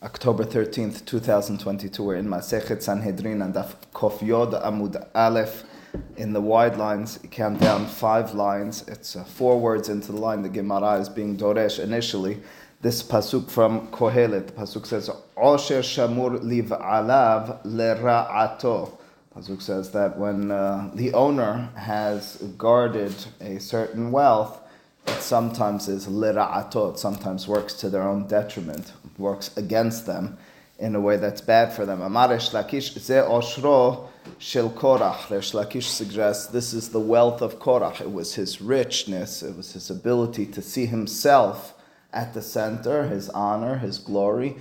October 13th, 2022. We're in Masechet Sanhedrin and Daf Kof Yod Amud Aleph. In the wide lines, count down five lines. It's uh, four words into the line. The Gemara is being Doresh initially. This pasuk from Kohelet, the pasuk says, Osher Shamur Liv Alav Lera'ato. Pasuk says that when uh, the owner has guarded a certain wealth, sometimes is lira'ato, it sometimes works to their own detriment, works against them in a way that's bad for them. Amar Lakish ze oshro shel Korach. Resh Lakish suggests this is the wealth of Korach. It was his richness, it was his ability to see himself at the center, his honor, his glory,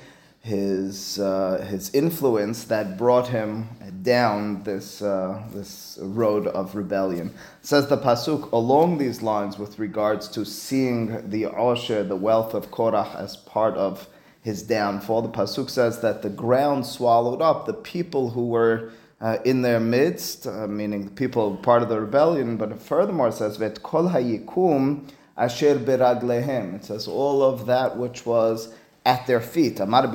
his, uh, his influence that brought him down this, uh, this road of rebellion. Says the Pasuk, along these lines, with regards to seeing the Osher, the wealth of Korach, as part of his downfall, the Pasuk says that the ground swallowed up the people who were uh, in their midst, uh, meaning the people part of the rebellion, but furthermore says, Vet kol hayikum asher beraglehem. It says all of that which was at their feet. Amar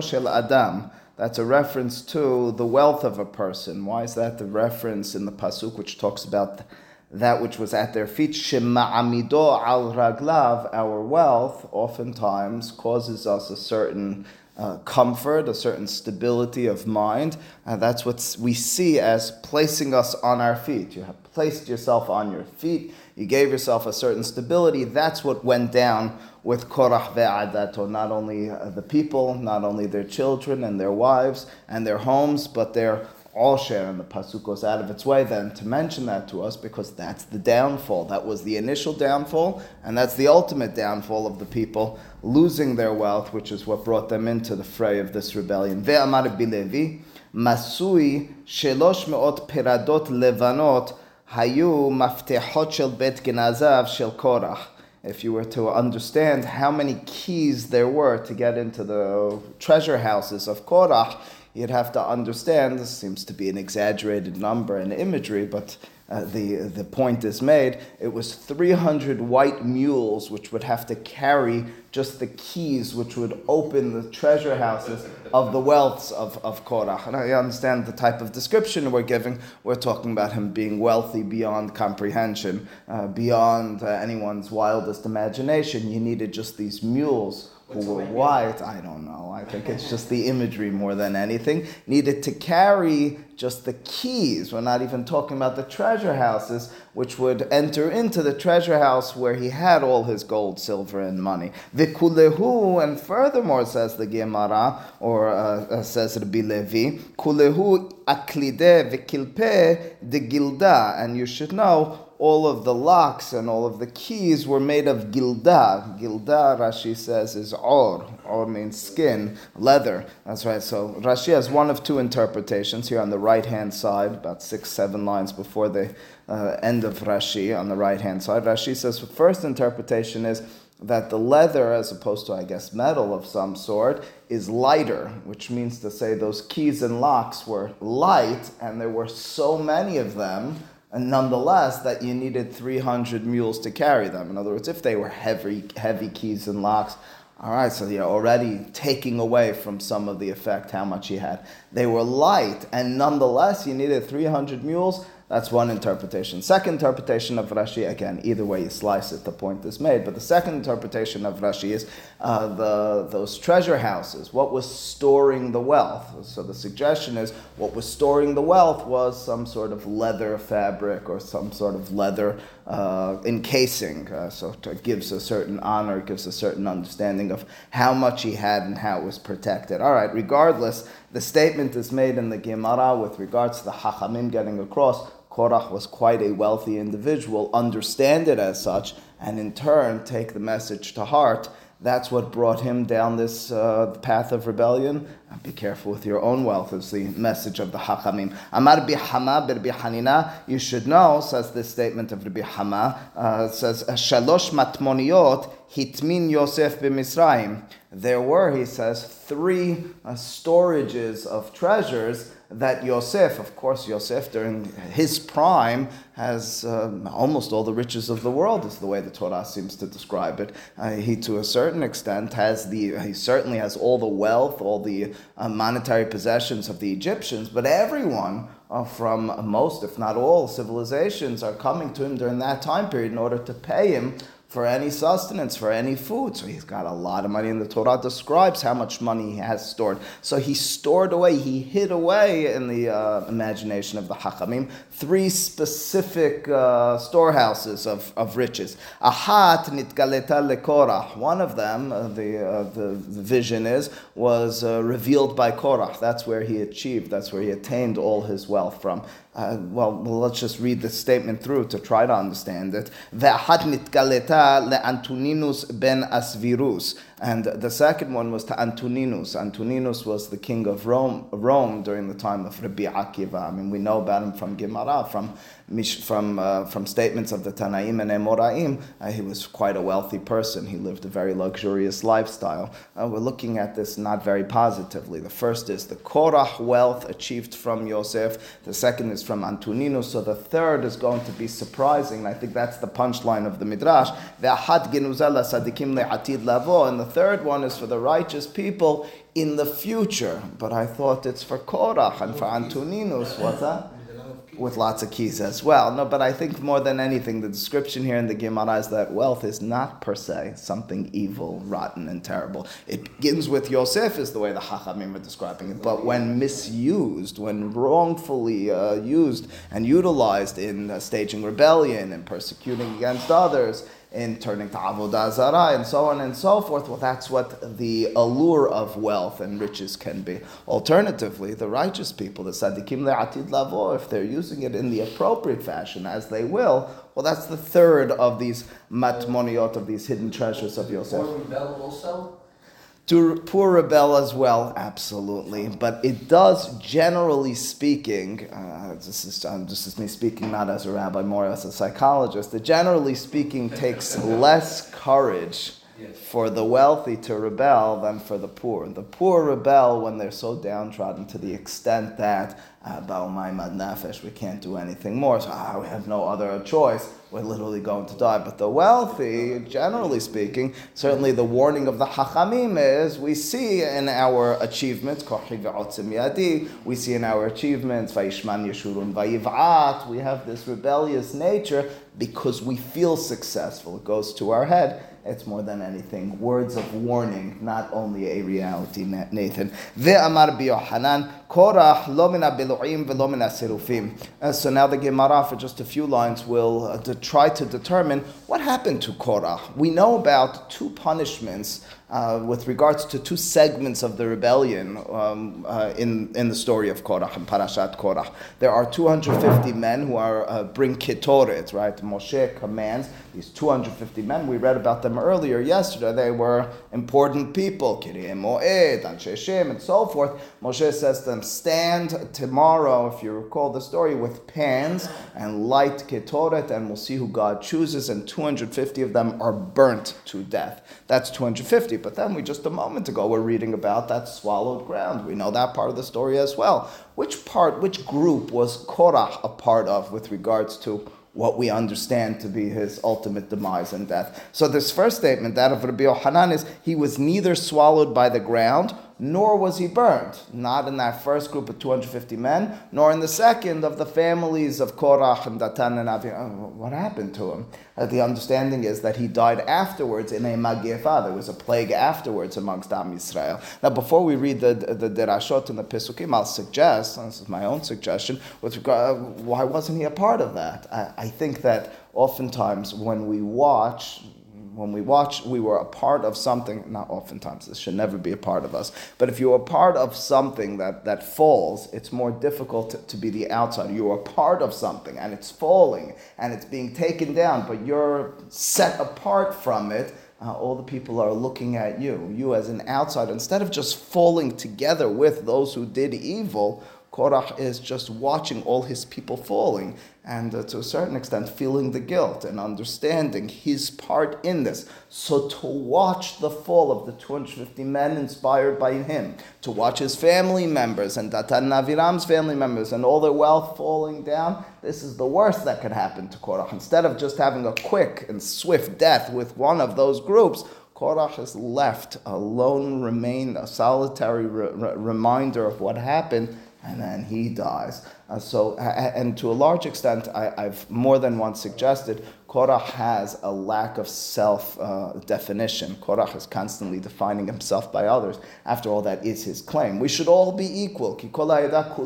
shel adam. That's a reference to the wealth of a person. Why is that the reference in the pasuk which talks about that which was at their feet? Shema amido al raglav. Our wealth oftentimes causes us a certain uh, comfort, a certain stability of mind. And that's what we see as placing us on our feet. You have placed yourself on your feet. You gave yourself a certain stability. That's what went down with Korach ve'adato, not only uh, the people, not only their children and their wives and their homes, but their all share. And the Pasuk goes out of its way then to mention that to us because that's the downfall. That was the initial downfall, and that's the ultimate downfall of the people losing their wealth, which is what brought them into the fray of this rebellion. Ve'amar bilevi, masui shelosh meot peradot levanot hayu maftehot shel bet genazav shel korach. If you were to understand how many keys there were to get into the treasure houses of Korach, you'd have to understand, this seems to be an exaggerated number and imagery, but uh, the, the point is made, it was 300 white mules which would have to carry just the keys which would open the treasure houses of the wealths of, of Korach. And I understand the type of description we're giving. We're talking about him being wealthy beyond comprehension, uh, beyond uh, anyone's wildest imagination. You needed just these mules white, I don't know. I think it's just the imagery more than anything. Needed to carry just the keys. We're not even talking about the treasure houses, which would enter into the treasure house where he had all his gold, silver, and money. Vikulehu, and furthermore, says the Gemara, or uh, uh, says Rabbi Levi, kulehu aklide vikilpe de gilda, and you should know all of the locks and all of the keys were made of gilda. Gilda, Rashi says, is or. Or means skin, leather. That's right. So Rashi has one of two interpretations here on the right hand side, about six, seven lines before the uh, end of Rashi on the right hand side. Rashi says first interpretation is that the leather, as opposed to, I guess, metal of some sort, is lighter, which means to say those keys and locks were light, and there were so many of them and nonetheless that you needed 300 mules to carry them. In other words, if they were heavy, heavy keys and locks, all right, so you're already taking away from some of the effect how much he had. They were light, and nonetheless you needed 300 mules. That's one interpretation. Second interpretation of Rashi, again, either way you slice it, the point is made. But the second interpretation of Rashi is uh, the, those treasure houses. What was storing the wealth? So the suggestion is what was storing the wealth was some sort of leather fabric or some sort of leather uh, encasing. Uh, so it gives a certain honor, it gives a certain understanding of how much he had and how it was protected. All right, regardless, the statement is made in the Gemara with regards to the Hachamim getting across Korach was quite a wealthy individual, understand it as such, and in turn take the message to heart. That's what brought him down this uh, path of rebellion. Be careful with your own wealth, is the message of the Hachamim. Amar bihama bir bihanina, you should know, says this statement of Rabbi Hama, uh, says, Shalosh matmoniot hitmin Yosef b'Misraim. there were, he says, three uh, storages of treasures that Yosef, of course, Yosef during his prime has um, almost all the riches of the world, is the way the Torah seems to describe it. Uh, he, to a certain extent, has the he certainly has all the wealth, all the uh, monetary possessions of the Egyptians, but everyone. Uh, from most, if not all, civilizations are coming to him during that time period in order to pay him for any sustenance, for any food. So he's got a lot of money, and the Torah describes how much money he has stored. So he stored away, he hid away in the uh, imagination of the Hachamim three specific uh, storehouses of, of riches. Ahat nitgaleta lekorach. One of them, uh, the, uh, the, the vision is, was uh, revealed by Korach. That's where he achieved, that's where he attained all his wealth from. Uh, well, well, let's just read the statement through to try to understand it. Ve'ahat nitgaleta le'antoninus ben Asvirus. And the second one was to Antoninus. Antoninus was the king of Rome, Rome during the time of Rabbi Akiva. I mean, we know about him from Gemara, from from uh, from statements of the Tanaim and Emoraim. Uh, he was quite a wealthy person. He lived a very luxurious lifestyle. Uh, we're looking at this not very positively. The first is the Korach wealth achieved from Yosef. The second is from Antoninus. So the third is going to be surprising. I think that's the punchline of the Midrash. Sadikim le'atid lavo. And the third one is for the righteous people in the future. But I thought it's for Korach and for Antoninus. What's that? with lots of keys as well. No, but I think more than anything, the description here in the Gemara is that wealth is not per se something evil, rotten, and terrible. It begins with Yosef, is the way the Chachamim are describing it. But when misused, when wrongfully uh, used and utilized in uh, staging rebellion and persecuting against others, in turning to avodah zarah and so on and so forth. Well, that's what the allure of wealth and riches can be. Alternatively, the righteous people, the sadikim le'atid lavo, if they're using it in the appropriate fashion, as they will, well, that's the third of these matmoniot, of these hidden treasures of Yosef. also? To poor rebel as well, absolutely. But it does, generally speaking, uh, this, is, um, this is me speaking not as a rabbi, more as a psychologist, it generally speaking takes less courage for the wealthy to rebel than for the poor. The poor rebel when they're so downtrodden to the extent that uh, we can't do anything more, so ah, we have no other choice. We're literally going to die. But the wealthy, generally speaking, certainly the warning of the Hachamim is we see in our achievements, we see in our achievements, we have this rebellious nature because we feel successful. It goes to our head it's more than anything words of warning, not only a reality, Nathan. Ve'amar biyohanan, korach lo min ve'lo min serufim. Uh, so now the Gemara, for just a few lines, will uh, to try to determine what happened to Korach. We know about two punishments uh, with regards to two segments of the rebellion um, uh, in, in the story of Korach and Parashat Korach. There are 250 men who are uh, bring ketoret, right? Moshe commands these 250 men. We read about them earlier yesterday. They were important people, Kirei Moed, Anshe and so forth. Moshe says to them, stand tomorrow, if you recall the story, with pans and light ketoret, and we'll see who God chooses. And 250 of them are burnt to death. That's 250. But then we just a moment ago were reading about that swallowed ground. We know that part of the story as well. Which part, which group was Korach a part of with regards to what we understand to be his ultimate demise and death? So this first statement, that of Rabbi Yohanan, is he was neither swallowed by the ground nor was he burned. Not in that first group of 250 men, nor in the second of the families of Korach and Datan and Avi. Oh, what happened to him? Uh, the understanding is that he died afterwards in a Magiefa. There was a plague afterwards amongst Am Yisrael. Now, before we read the, the, the Derashot and the Pesukim, I'll suggest, this is my own suggestion, with regard, uh, why wasn't he a part of that? I, I think that oftentimes when we watch when we watch, we were a part of something, not oftentimes, this should never be a part of us, but if you're a part of something that, that falls, it's more difficult to, to be the outsider. You're a part of something and it's falling and it's being taken down, but you're set apart from it. Uh, all the people are looking at you. You as an outsider, instead of just falling together with those who did evil, Korach is just watching all his people falling and uh, to a certain extent feeling the guilt and understanding his part in this. So to watch the fall of the 250 men inspired by him, to watch his family members and Datan Naviram's family members and all their wealth falling down, this is the worst that could happen to Korach. Instead of just having a quick and swift death with one of those groups, Korach is left alone, remain a solitary re- re- reminder of what happened and then he dies. Uh, so, and to a large extent, I, have more than once suggested, Korach has a lack of self uh, definition. Korach is constantly defining himself by others. After all, that is his claim. We should all be equal. Korach,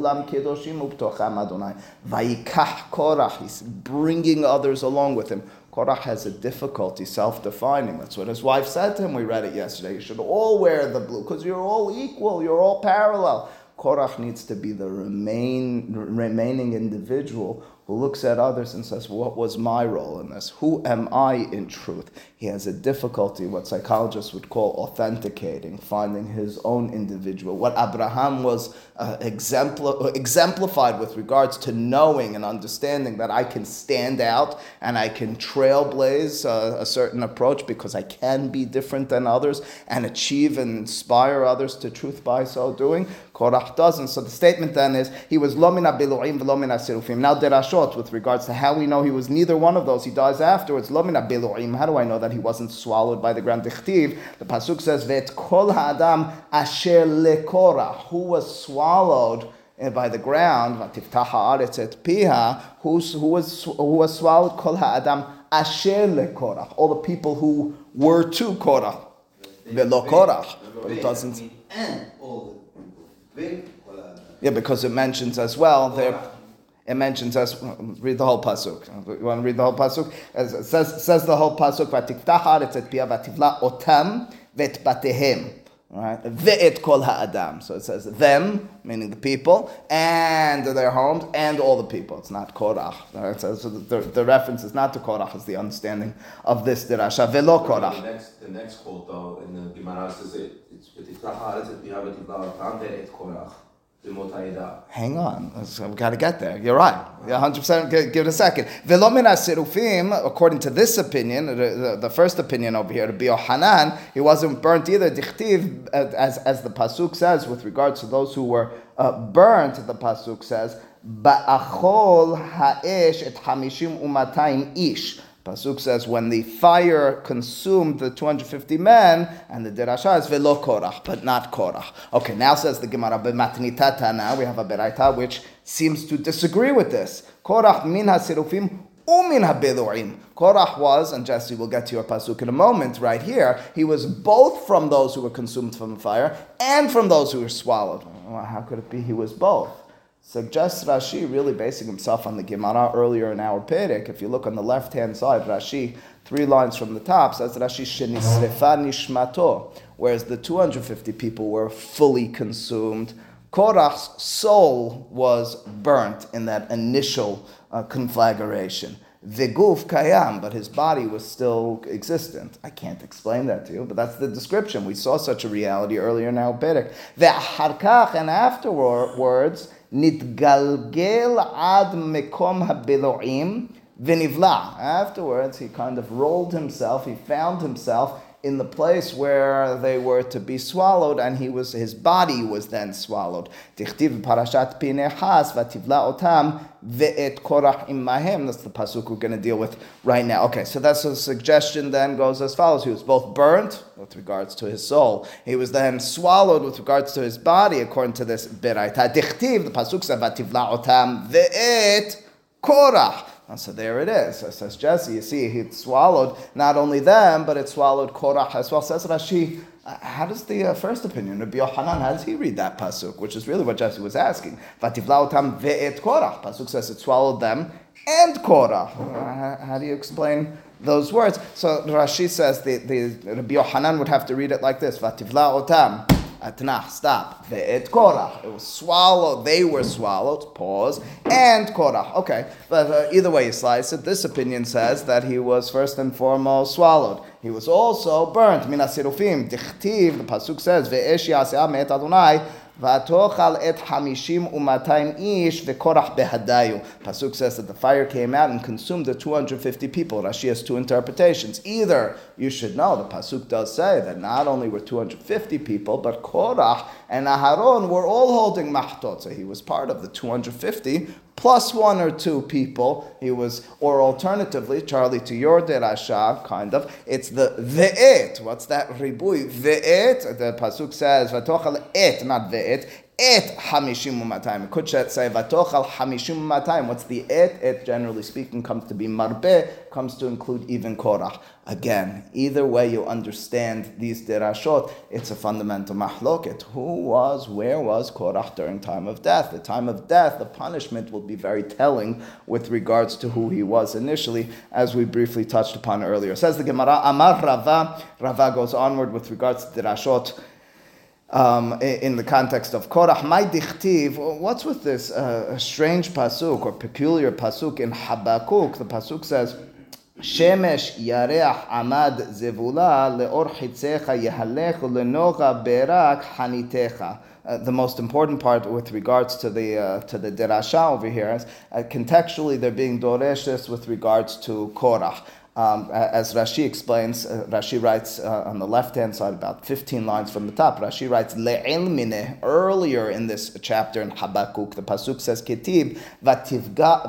he's bringing others along with him. Korach has a difficulty self defining. That's what his wife said to him. We read it yesterday. You should all wear the blue because you're all equal, you're all parallel. Korach needs to be the remain, remaining individual who looks at others and says, What was my role in this? Who am I in truth? He has a difficulty, what psychologists would call authenticating, finding his own individual. What Abraham was uh, exempl- exemplified with regards to knowing and understanding that I can stand out and I can trailblaze uh, a certain approach because I can be different than others and achieve and inspire others to truth by so doing. Korach doesn't. So the statement then is he was lomina bilu'im v'lomina sirufim. Now derashot with regards to how we know he was neither one of those. He dies afterwards. Lomina bilu'im. How do I know that he wasn't swallowed by the ground? Dichtiv. The pasuk says vet kol ha'adam asher lekora. Who was swallowed by the ground, piha, who was who was swallowed kol ha'adam asher lekorach, all the people who were to Korach, velo Korach, but it doesn't. And all yeah, because it mentions as well there. It mentions us. Read the whole pasuk. You want to read the whole pasuk? It says says the whole pasuk. Vatiftachar et pia vativla otam vet batehem. Right? Ve'et kol ha'adam. So it says them, meaning the people, and their homes, and all the people. It's not Korach. Right? So, so the, the, reference is not to Korach, it's the understanding of this dirasha. Ve'lo Korach. The next, the next quote, though, in the Gemara says it, it's Korach. Hang on, I've got to get there. You're right. Yeah, 100%. Give it a second. According to this opinion, the, the, the first opinion over here, Rabbi Hanan, he wasn't burnt either. Dichtiv, as, as the Pasuk says, with regards to those who were uh, burnt, the Pasuk says, Ba'achol ha'esh et hamishim umatayim ish. Pasuk says, when the fire consumed the 250 men, and the derasha is velo korach, but not korach. Okay, now says the Gemara, b'matnitata, now we have a beraita which seems to disagree with this. Korach min ha-sirufim umin ha-belu'im. Korach was, and Jesse will get to your pasuk in a moment, right here, he was both from those who were consumed from the fire and from those who were swallowed. Well, how could it be he was both? Suggests Rashi really basing himself on the Gemara earlier in our Perek. If you look on the left hand side, Rashi, three lines from the top, says Rashi Shenisrefa Nishmato, whereas the 250 people were fully consumed. Korach's soul was burnt in that initial uh, conflagration. Viguf kayam, but his body was still existent. I can't explain that to you, but that's the description. We saw such a reality earlier in our Perek. Ve'harkach, and afterwards, nitgalgel ad mekom habeloim v'nivla. Afterwards, he kind of rolled himself, he found himself in the place where they were to be swallowed, and he was his body was then swallowed. Parashat. That's the pasuk we're going to deal with right now. Okay, so that's a suggestion. Then goes as follows: He was both burnt with regards to his soul. He was then swallowed with regards to his body, according to this beraita. The pasuk says vativla otam ve'et korach. And so there it is. So says Jesse, you see, he swallowed not only them, but it swallowed Korach as well. Says Rashi, uh, how does the uh, first opinion, Rabbi Yohanan, how does he read that pasuk? Which is really what Jesse was asking. Vativlautam ve'et Korach. Pasuk says it swallowed them and Korach. Uh, how do you explain those words? So Rashi says the, the Rabbi Yohanan would have to read it like this: Vativlautam Atnach, stop. Ve'et Korach. It was swallowed. They were swallowed. Pause. And Korach. Okay. But uh, either way you slice it, this opinion says that he was first and foremost swallowed. He was also burnt. Minasirufim. Dichtiv. The pasuk says Ve'esh yaseh Adonai Vatochal et hamishim umatayim ish v'korach behadayu. Pasuk says that the fire came out and consumed the 250 people. Rashi has two interpretations. Either you should know the pasuk does say that not only were 250 people, but Korach and Aharon were all holding mahtot. So he was part of the 250 plus one or two people. He was, or alternatively, Charlie, to your derasha, kind of, it's the ve'et. What's that ribui? Ve'et, the pasuk says, vatochal et, not ve'et, et hamishim umatayim. Could say vatochal hamishim umatayim. What's the et? Et, generally speaking, comes to be marbe, comes to include even korach. Again, either way you understand these derashot, it's a fundamental mahloket. Who was, where was Korach during time of death? The time of death, the punishment will be very telling with regards to who he was initially, as we briefly touched upon earlier. Says the Gemara, Amar Rava. Rava goes onward with regards to derashot um, in the context of Korach. My dichtiv, what's with this uh, strange pasuk or peculiar pasuk in Habakkuk? The pasuk says, Shemesh yareach amad zevula leor chitzecha yehalech lenocha berak hanitecha. Uh, the most important part with regards to the uh, to the derasha over here is uh, contextually they're being doreshes with regards to Korach. Um, as Rashi explains, uh, Rashi writes uh, on the left hand side, about 15 lines from the top, Rashi writes, Le'ilmine, earlier in this chapter in Habakkuk, the Pasuk says, Ketib, vativka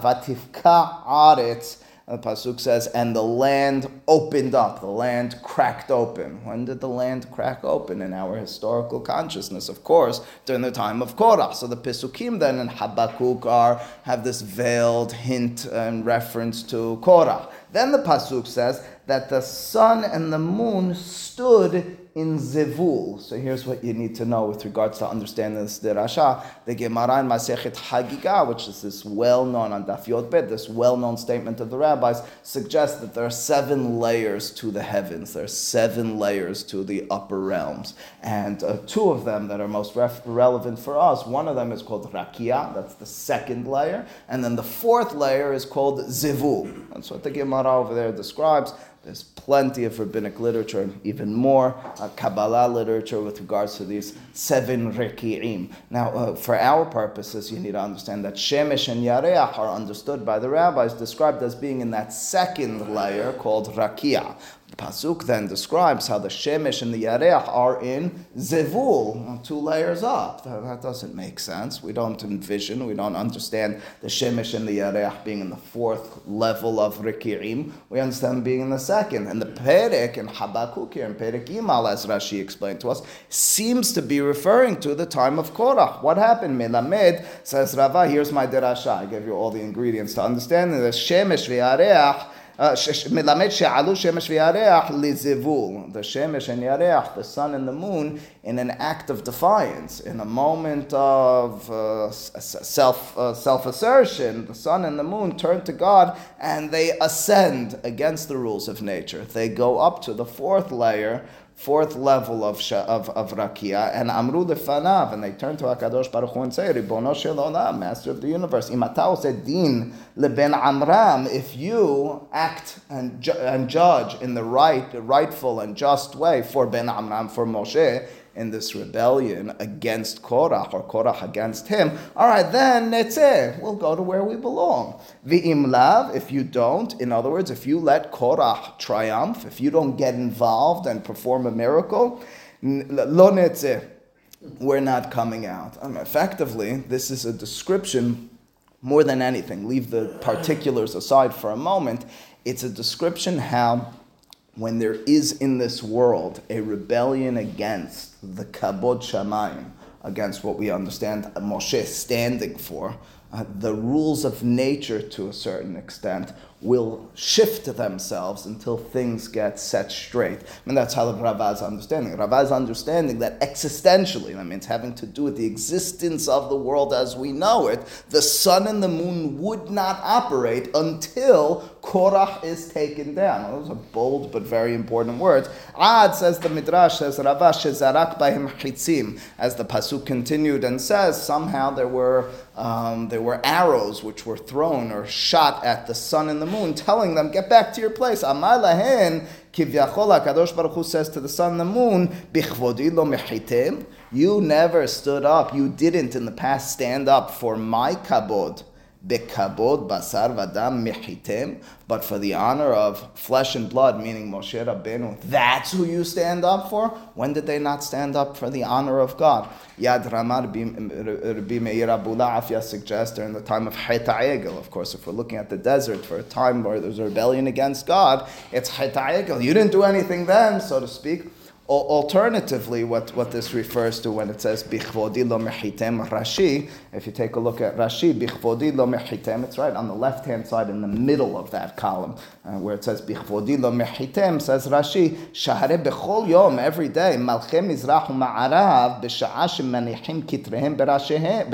aretz, the pasuk says, "And the land opened up. The land cracked open." When did the land crack open in our historical consciousness? Of course, during the time of Korah. So the pasukim then in Habakkuk are have this veiled hint and reference to Korah. Then the pasuk says that the sun and the moon stood in Zevul. So here's what you need to know with regards to understanding this derasha. The Gemara in Masechet Hagiga, which is this well-known on Daf Yod Bet, this well-known statement of the rabbis, suggests that there are seven layers to the heavens. There are seven layers to the upper realms, and uh, two of them that are most ref- relevant for us. One of them is called Rakia. That's the second layer, and then the fourth layer is called Zevul. That's what the Gemara over there describes. There's plenty of rabbinic literature, and even more uh, Kabbalah literature with regards to these seven reki'im. Now, uh, for our purposes, you need to understand that Shemesh and Yareach are understood by the rabbis, described as being in that second layer called Rakia. Pasuk then describes how the Shemesh and the Yareach are in Zevul, uh, two layers up. That, doesn't make sense. We don't envision, we don't understand the Shemesh and the Yareach being in the fourth level of reki'im. We understand being in the second. And the Perek and Habakkuk here, and Perek Imal, as Rashi explained to us, seems to be referring to the time of Korach. What happened? Melamed says Rava, here's my derasha. I gave you all the ingredients to understand the Shemesh Yareach מלמד שעלו שמש וירח לזבול. The shemesh and yarech, the sun and the moon, in an act of defiance, in a moment of uh, self, uh, self-assertion, the sun and the moon turn to God and they ascend against the rules of nature. They go up to the fourth layer fourth level of, of, of Rakia, and Amru lefanav, and they turn to Hakadosh Baruch Hu and say, Ribono shel olam, Master of the universe, imatao din leben Amram, if you act and, ju- and judge in the right, rightful and just way for Ben Amram, for Moshe, in this rebellion against Korach or Korach against him, all right, then netzeh, we'll go to where we belong. V'im lav, if you don't, in other words, if you let Korach triumph, if you don't get involved and perform a miracle, lo netzeh, we're not coming out. I mean, effectively, this is a description more than anything. Leave the particulars aside for a moment. It's a description how when there is in this world a rebellion against the kabod shamayim, against what we understand Moshe standing for, uh, the rules of nature to a certain extent will shift themselves until things get set straight. I mean, that's how the Rava's understanding. Rava's understanding that existentially, that means having to do with the existence of the world as we know it, the sun and the moon would not operate until Korach is taken down. Those are bold but very important words. Ad says the Midrash, says Rava, shezarak bahim chitzim. As the Pasuk continued and says, somehow there were, um, there were arrows which were thrown or shot at the sun and the moon, telling them, get back to your place. Amar lahen Kivyachol HaKadosh Baruch Hu says to the sun and the moon, Bichvodi lo mechitem, you never stood up, you didn't in the past stand up for my kabod. Bekabod basar vadam mechitem, but for the honor of flesh and blood, meaning Moshe Rabbeinu, that's who you stand up for? When did they not stand up for the honor of God? Yad Ramah Rabbi Meir Abulafia suggests during the time of Chet Of course, if we're looking at the desert for a time where there's a rebellion against God, it's Chet You didn't do anything then, so to speak. Alternatively, what, what this refers to when it says Bichvodi lo mechitem Rashi, if you take a look at Rashi, Bichvodi lo mechitem, it's right on the left hand side in the middle of that column, uh, where it says Bichvodi lo mechitem, says Rashi, Shahare bechol yom, every day, Malchem Mizrach u'ma'arav, b'sha'a shemanichim kitrehem berosham,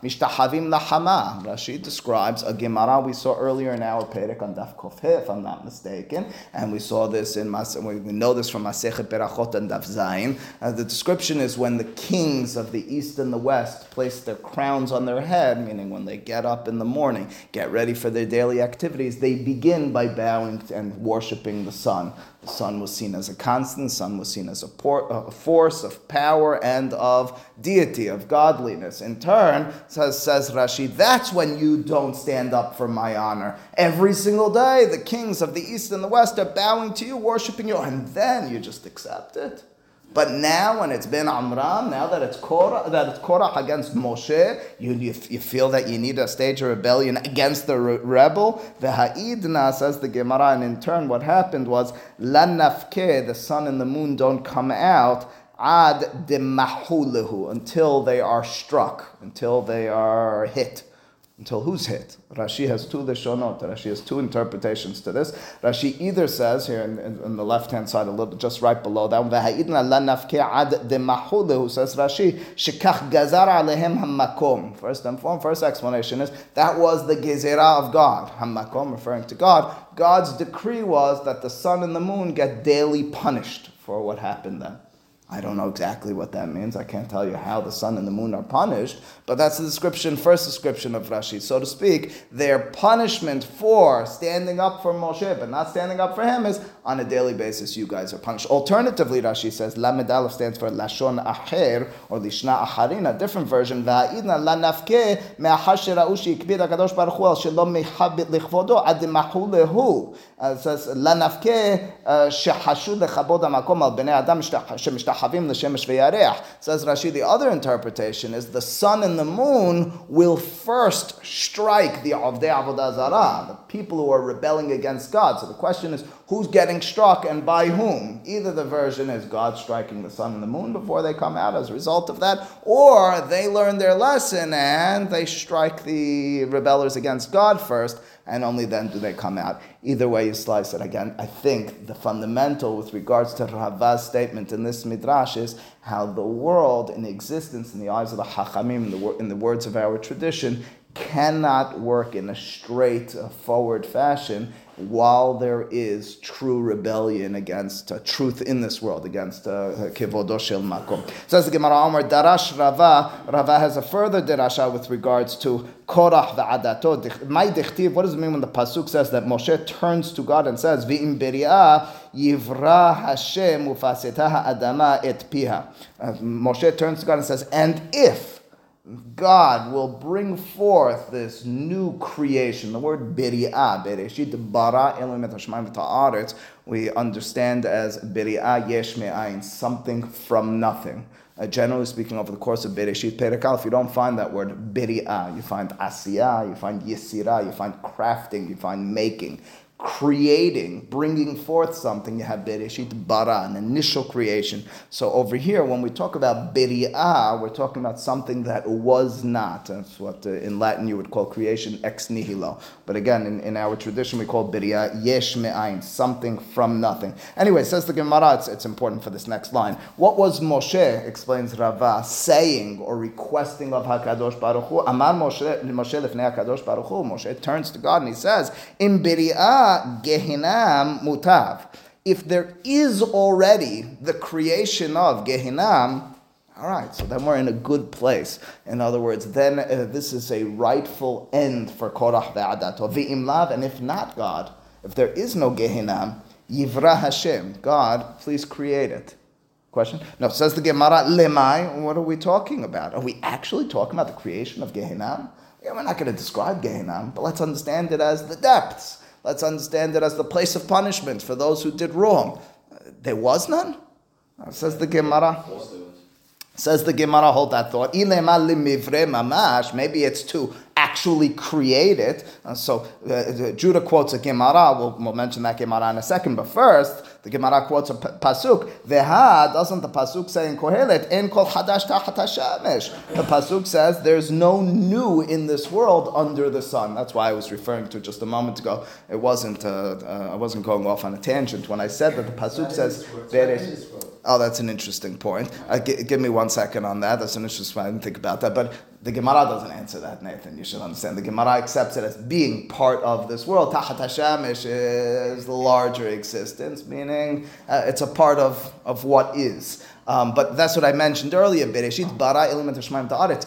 mishtachavim lahama. Rashi describes a Gemara we saw earlier in our Perek on Daf Kof if I'm not mistaken, and we saw this in Mas, we know this from from Masechet Berachot and Zayin. Uh, the description is when the kings of the east and the west place their crowns on their head, meaning when they get up in the morning, get ready for their daily activities, they begin by bowing and worshiping the sun. The sun was seen as a constant, sun was seen as a, por- a force of power and of deity, of godliness. In turn, says, says Rashi, that's when you don't stand up for my honor. Every single day, the kings of the east and the west are bowing to you, worshiping you, and then you just accept it. But now, when it's Ben Amram, now that it's Korah, that it's Korah against Moshe, you, you, you, feel that you need to stage a rebellion against the re- rebel. The Ha'idna says the Gemara, and in turn, what happened was Lanafke, the sun and the moon don't come out ad demahulehu until they are struck, until they are hit. Until who's hit? Rashi has two lishonot. Rashi has two interpretations to this. Rashi either says here in, in, in the left hand side, a little just right below that, who says Rashi, shekach gazar alehem hamakom. First and foremost, first explanation is that was the gezerah of God. Hamakom referring to God. God's decree was that the sun and the moon get daily punished for what happened then. I don't know exactly what that means. I can't tell you how the sun and the moon are punished, but that's the description, first description of Rashi. So to speak, their punishment for standing up for Moshe but not standing up for him is on a daily basis, you guys are punished. Alternatively, Rashi says, Lamed Aleph stands for Lashon Acher or Lishna Acharin, a different version, Va'idna la nafke me'achar shera'u she'ikbid HaKadosh Baruch Hu al lehu. Uh, it says, uh, ha'makom al bnei adam. Says Rashi, the other interpretation is the sun and the moon will first strike the Avdei Avodah Zarah, the people who are rebelling against God. So the question is, who's getting struck and by whom? Either the version is God striking the sun and the moon before they come out as a result of that, or they learn their lesson and they strike the rebellers against God first and only then do they come out. Either way you slice it. Again, I think the fundamental with regards to Rava's statement in this midrash is how the world in existence in the eyes of the Hachamim, in the, in the words of our tradition, cannot work in a straight, forward fashion while there is true rebellion against uh, truth in this world, against uh, kevodo shel makom. Says the Gemara Omar, Darash Rava, Rava has a further derasha with regards to Korach va'adato. My dichtiv, what does it mean when the Pasuk says that Moshe turns to God and says, V'im yivra Hashem ufaseta adama et piha. Uh, Moshe turns to God and says, and if God will bring forth this new creation. The word biri'ah, bereshit bara elohim et hashmayim we understand as biri'ah yesh me'ayin, something from nothing. Uh, generally speaking, over the course of Bereshit Perikal, if you don't find that word biri'ah, you find asiyah, you find yisirah, you find crafting, you find making creating, bringing forth something, you have Bereshit bara, an initial creation. So over here, when we talk about Beri'ah, we're talking about something that was not. That's what uh, in Latin you would call creation ex nihilo. But again, in, in our tradition, we call Beri'ah yesh me'ain, something from nothing. Anyway, says the Gemara, it's, it's important for this next line. What was Moshe, explains Rava, saying or requesting of HaKadosh Baruch Hu? Amar Moshe, Moshe HaKadosh Baruch Hu. Moshe turns to God and he says, In Beri'ah, Gehinam mutav. If there is already the creation of Gehinam, all right, so then we're in a good place. In other words, then uh, this is a rightful end for Korach ve'adato. V'im lav, and if not God, if there is no Gehinam, Yivra Hashem, God, please create it. Question? No, says the Gemara, Lemai, what are we talking about? Are we actually talking about the creation of Gehinam? Yeah, we're not going to describe Gehinam, but let's understand it as the depths. Let's understand it as the place of punishment for those who did wrong. There was none? Says the Gemara. Says the Gemara, hold that thought. Maybe it's to actually create it. So uh, Judah quotes a Gemara. We'll, we'll, mention that Gemara in a second. But first, the Gemara quotes a pasuk. Veha doesn't the pasuk say in Kohelet en kol hadash The pasuk says there's no new in this world under the sun. That's why I was referring to just a moment ago. It wasn't. Uh, uh I wasn't going off on a tangent when I said that the pasuk says. Oh, that's an interesting point. Uh, g- give me one second on that. That's an interesting. I didn't think about that, but the Gemara doesn't answer that, Nathan. You should understand. The Gemara accepts it as being part of this world. Tahat Hashemish is the larger existence, meaning uh, it's a part of, of what is. Um, but that's what I mentioned earlier. Bereshit bara Elohim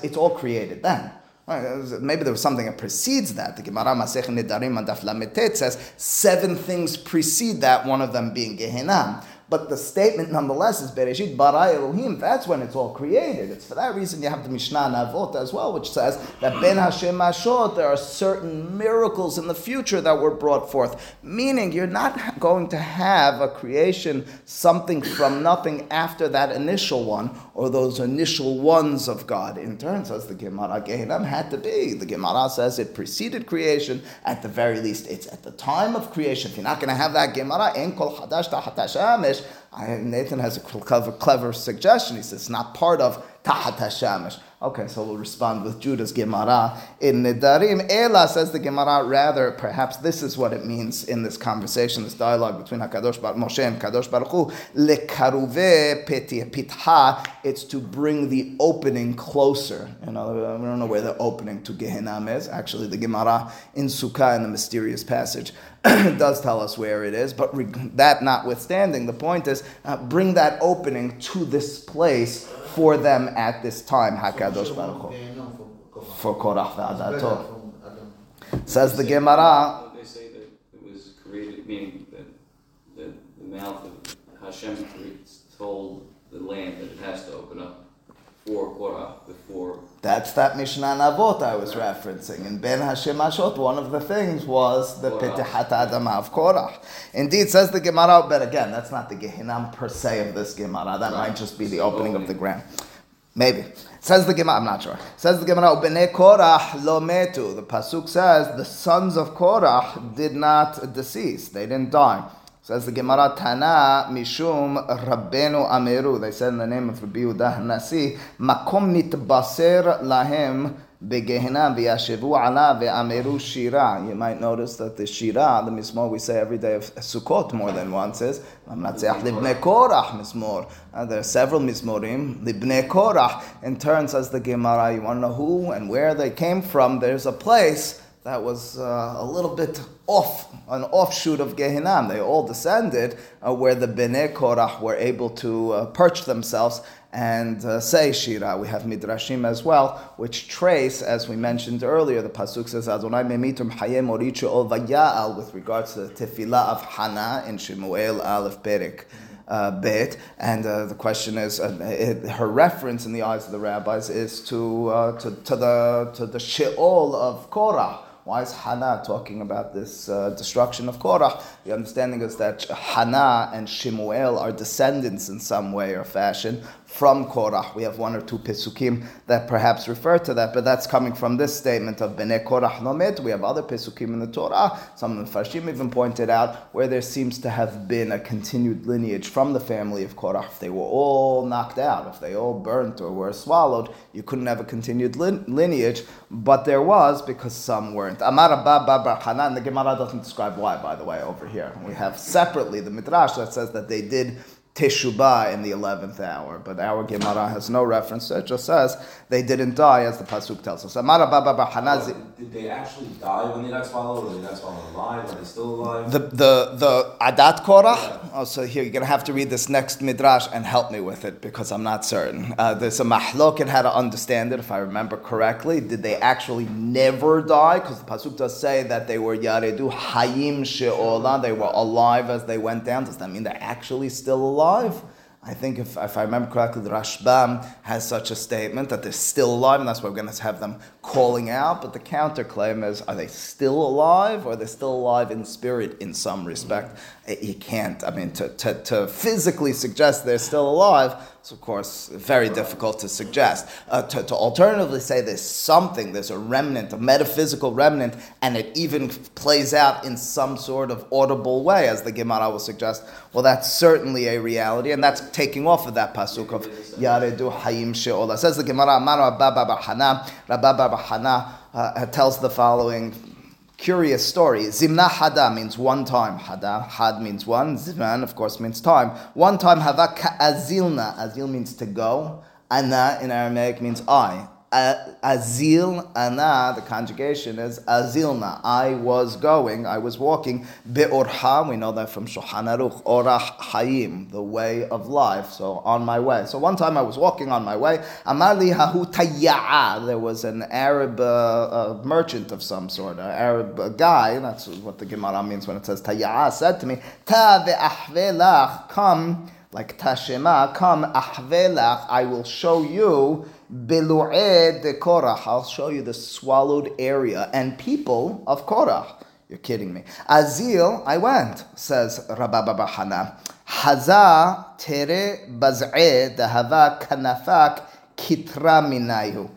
It's all created then. Maybe there was something that precedes that. The Gemara Masech Nedarim Daf Lamed Tet says seven things precede that, one of them being Gehenna. But the statement nonetheless is Bereshit bara Elohim. That's when it's all created. It's for that reason you have the Mishnah Navot as well, which says that Ben Hashem Mashot, there are certain miracles in the future that were brought forth. Meaning you're not going to have a creation, something from nothing after that initial one, or those initial ones of God. In turn, says the Gemara, Gehinam had to be. The Gemara says it preceded creation. At the very least, it's at the time of creation. If you're not going to have that Gemara, En Kol Hadash Nathan has a clever, clever suggestion. He says it's not part of Okay, so we'll respond with Judah's Gemara. In Nedarim, Ela says the Gemara, rather, perhaps this is what it means in this conversation, this dialogue between HaKadosh Baruch Moshe and Kadosh Baruch Hu. Lekaruve pitha, it's to bring the opening closer. You know, we don't know where the opening to Gehenna is. Actually, the Gemara in Sukkah, in the mysterious passage, does tell us where it is. But that notwithstanding, the point is, uh, bring that opening to this place for them at this time, Hakadosh Baruch Hu. For Korach v'Adato. Says the Gemara. They say that it was created, meaning that the, the mouth of Hashem told the land that it has to open up for Korach before. That's that Mishnah Navot I was right. referencing. In Ben Hashem Ashot, one of the things was the Petihat Adama of Korach. Indeed, says the Gemara, but again, that's not the Gehinam per se of this Gemara. That right. might just be the opening, of the ground. Maybe. Says the Gemara, I'm not sure. Says the Gemara, Bnei Korach lo metu. The Pasuk says the sons of Korach did not decease. They didn't die. Says the Gemara Tana Mishum Rabbenu Ameru. They said in the name of Rabbi Yehuda Nasi, Makom mitbaser lahem begehinam v'yashivu ala ve'ameru shira. You might notice that the shira, the mismor we say every day of Sukkot more than once is Mamnatzeach libnei korach mismor. Uh, there are several mismorim. Libnei korach. In turn, says the Gemara, you want to know who and where they came from? There's a place that was uh, a little bit off, an offshoot of Gehinam. They all descended uh, where the Bnei Korach were able to uh, perch themselves and uh, say Shira. We have Midrashim as well, which trace, as we mentioned earlier, the Pasuk says, Adonai memitum hayem orichu ol vaya'al, with regards to the tefillah of Hannah in Shemuel Aleph Perik. Uh, bet, and uh, the question is, uh, it, her reference in the eyes of the rabbis is to uh, to, to the to the Sheol of Korah, why is Hannah talking about this uh, destruction of Korach? The understanding is that Hannah and Shemuel are descendants in some way or fashion from Korach. We have one or two Pesukim that perhaps refer to that, but that's coming from this statement of Bnei Korach Nomet. We have other Pesukim in the Torah. Some of the Farshim even pointed out where there seems to have been a continued lineage from the family of Korach. If they were all knocked out, if they all burnt or were swallowed, you couldn't have a continued lineage, but there was because some weren't. Amar Abba Hanan, the Gemara doesn't describe why, by the way, over here. We have separately the Midrash that says that they did Teshubah in the 11th hour, but our Gemara has no reference to it. Just says they didn't die, as the Pasuk tells us. Amara Baba Bar Hanazi. Did they actually die when they got swallowed? Or they got swallowed alive? Are they still alive? The, the, the Adat Korah? Oh, so here, you're going to have to read this next Midrash and help me with it because I'm not certain. Uh, there's a mahlok in how to understand it, if I remember correctly. Did they actually never die? Because the Pasuk does say that they were Yaredu Hayim She'olah, they were alive as they went down. Does that mean they're actually still alive? I think if, if I remember correctly, the Rashbam has such a statement that they're still alive, and that's why we're going to have them calling out. But the counterclaim is, are they still alive, or are they still alive in spirit in some respect? You can't. I mean, to, to, to physically suggest they're still alive, it's of course very difficult to suggest. Uh, to, to alternatively say there's something, there's a remnant, a metaphysical remnant, and it even plays out in some sort of audible way, as the Gemara will suggest. Well, that's certainly a reality, and that's taking off of that pasuk of Yaredu Hayim She'olah. Says the Gemara, Amar Rabba Bar Hana, Rabba Bar Hana uh, tells the following curious story. Zimna hada means one time. Hada, had means one. Zimnan, of course, means time. One time hava azilna. Azil means to go. Ana in Aramaic means I. Azil ana, the conjugation is azilna. I was going, I was walking. Be'orha, we know that from Shulchan Aruch. Orach hayim, the way of life. So on my way. So one time I was walking on my way. Amali hahu tayya'a. There was an Arab uh, uh, merchant of some sort, an Arab uh, guy. That's what the Gemara means when it says tayya'a. Said to me, Ta ve'ahvelach, come like Tashema, come ahvelach, I will show you Belu'ed de Korach. I'll show you the swallowed area and people of Korach. You're kidding me. Azil, I went, says Rabba Bar Hana. Haza tere baz'e dahava kanafak kitra minayu.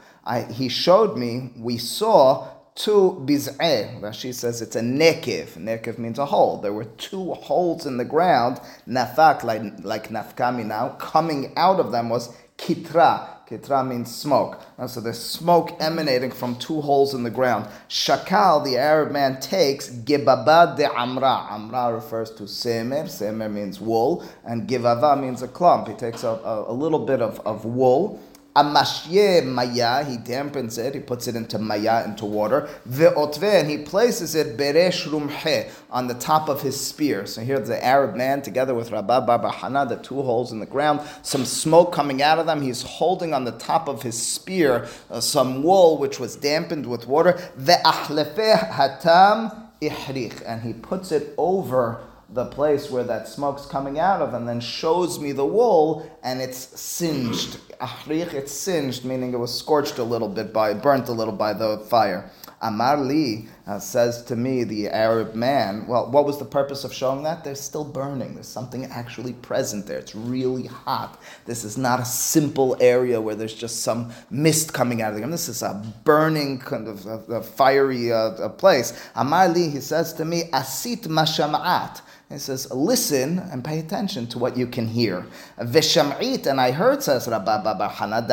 He showed me, we saw two biz'eh. Rashi says it's a nekev. Nekev means a hole. There were two holes in the ground, nafak, like, like nafkami now. Coming out of them was kitra. Kitra means smoke. And so there's smoke emanating from two holes in the ground. Shakal, the Arab man, takes gibabad de amra. Amra refers to semer. Semer means wool. And givava means a clump. He takes a, a, a little bit of, of wool Amashye maya, he dampens it, he puts it into maya, into water. Ve'otve, and he places it beresh rumhe, on the top of his spear. So here's the Arab man together with Rabba Bar Hana, the two holes in the ground, some smoke coming out of them. He's holding on the top of his spear uh, some wool which was dampened with water. Ve'achlefe hatam ihrich, and he puts it over the place where that smoke's coming out of and then shows me the wool and it's singed. Ahrich, it's singed, meaning it was scorched a little bit by, burnt a little by the fire. Amar Li uh, says to me, the Arab man, well, what was the purpose of showing that? They're still burning. There's something actually present there. It's really hot. This is not a simple area where there's just some mist coming out of them. This is a burning, kind of a, a fiery uh, place. Amar Li, he says to me, Asit mashama'at. He says, listen and pay attention to what you can hear. Visham'it, and I heard, says Hana,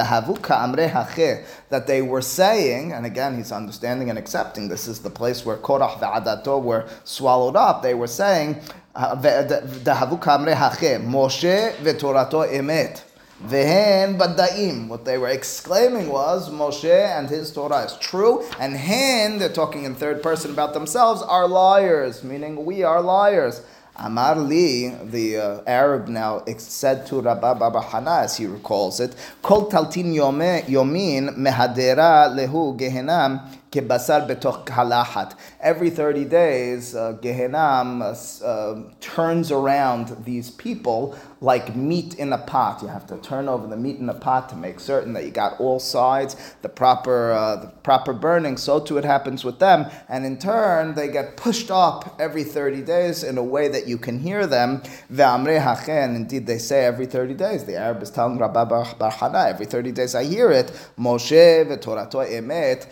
that they were saying, and again, he's understanding and accepting, this is the place where Korach ve'adato were swallowed up. They were saying, uh, hache, Moshe ve'torato emet. Vehen badaim. What they were exclaiming was Moshe and his Torah is true, and hen, they're talking in third person about themselves, are liars, meaning we are liars. Amar Li, the uh, Arab now, said to Rabba Baba Hana, as he recalls it, Kol taltin yomin mehadera lehu gehenam betoch. Every 30 days, uh, Gehenam uh, uh, turns around these people like meat in a pot. You have to turn over the meat in a pot to make certain that you got all sides, the proper, uh, the proper burning. So too it happens with them. And in turn, they get pushed up every 30 days in a way that you can hear them. And indeed, they say every 30 days. The Arab is telling Rabba Bar Hana, every 30 days I hear it. Moshe v'torato emet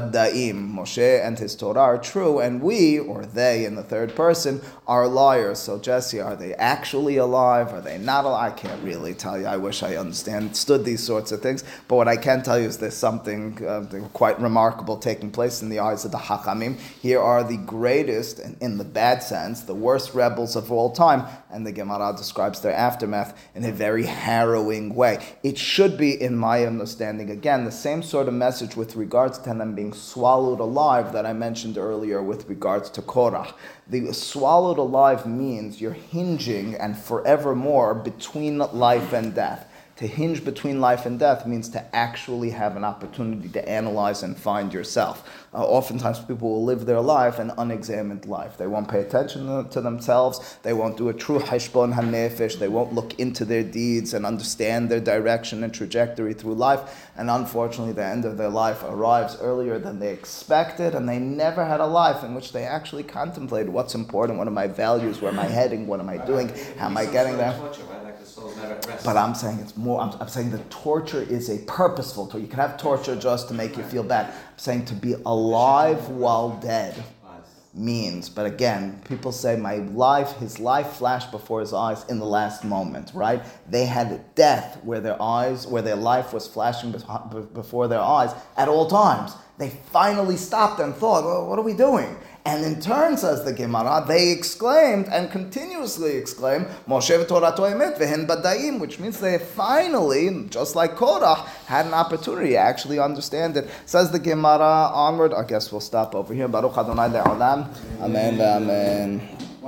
baddaim. Moshe and his Torah are true, and we, or they in the third person, are liars. So Jesse, are they actually alive? Are they not alive? I can't really tell you. I wish I understood these sorts of things. But what I can tell you is there's something uh, quite remarkable taking place in the eyes of the Hakamim. Here are the greatest, in the bad sense, the worst rebels of all time, and the Gemara describes their aftermath in a very harrowing way. It should be, in my understanding, again, the same sort of message with regards to them being swallowed alive that I mentioned earlier with regards to Korah. The swallowed alive means you're hinging and forevermore between life and death. To hinge between life and death means to actually have an opportunity to analyze and find yourself. Uh, oftentimes, people will live their life an unexamined life. They won't pay attention to themselves. They won't do a true heshbon hanefesh. They won't look into their deeds and understand their direction and trajectory through life. And unfortunately, the end of their life arrives earlier than they expected, and they never had a life in which they actually contemplated what's important, what are my values, where am I heading, what am I doing, how am I getting there. But I'm saying it's more, I'm, I'm, saying the torture is a purposeful torture. You can have torture just to make you feel bad. I'm saying to be alive while dead means, but again, people say my life, his life flashed before his eyes in the last moment, right? They had death where their eyes, where their life was flashing before their eyes at all times. They finally stopped and thought, well, what are we doing? And in turn, says the Gemara, they exclaimed and continuously exclaimed, Moshe Torah emet v'hen badaim, which means they finally, just like Korah, had an opportunity to actually understand it. Says the Gemara onward. I guess we'll stop over here. Baruch Adonai le'olam. Amen. Amen.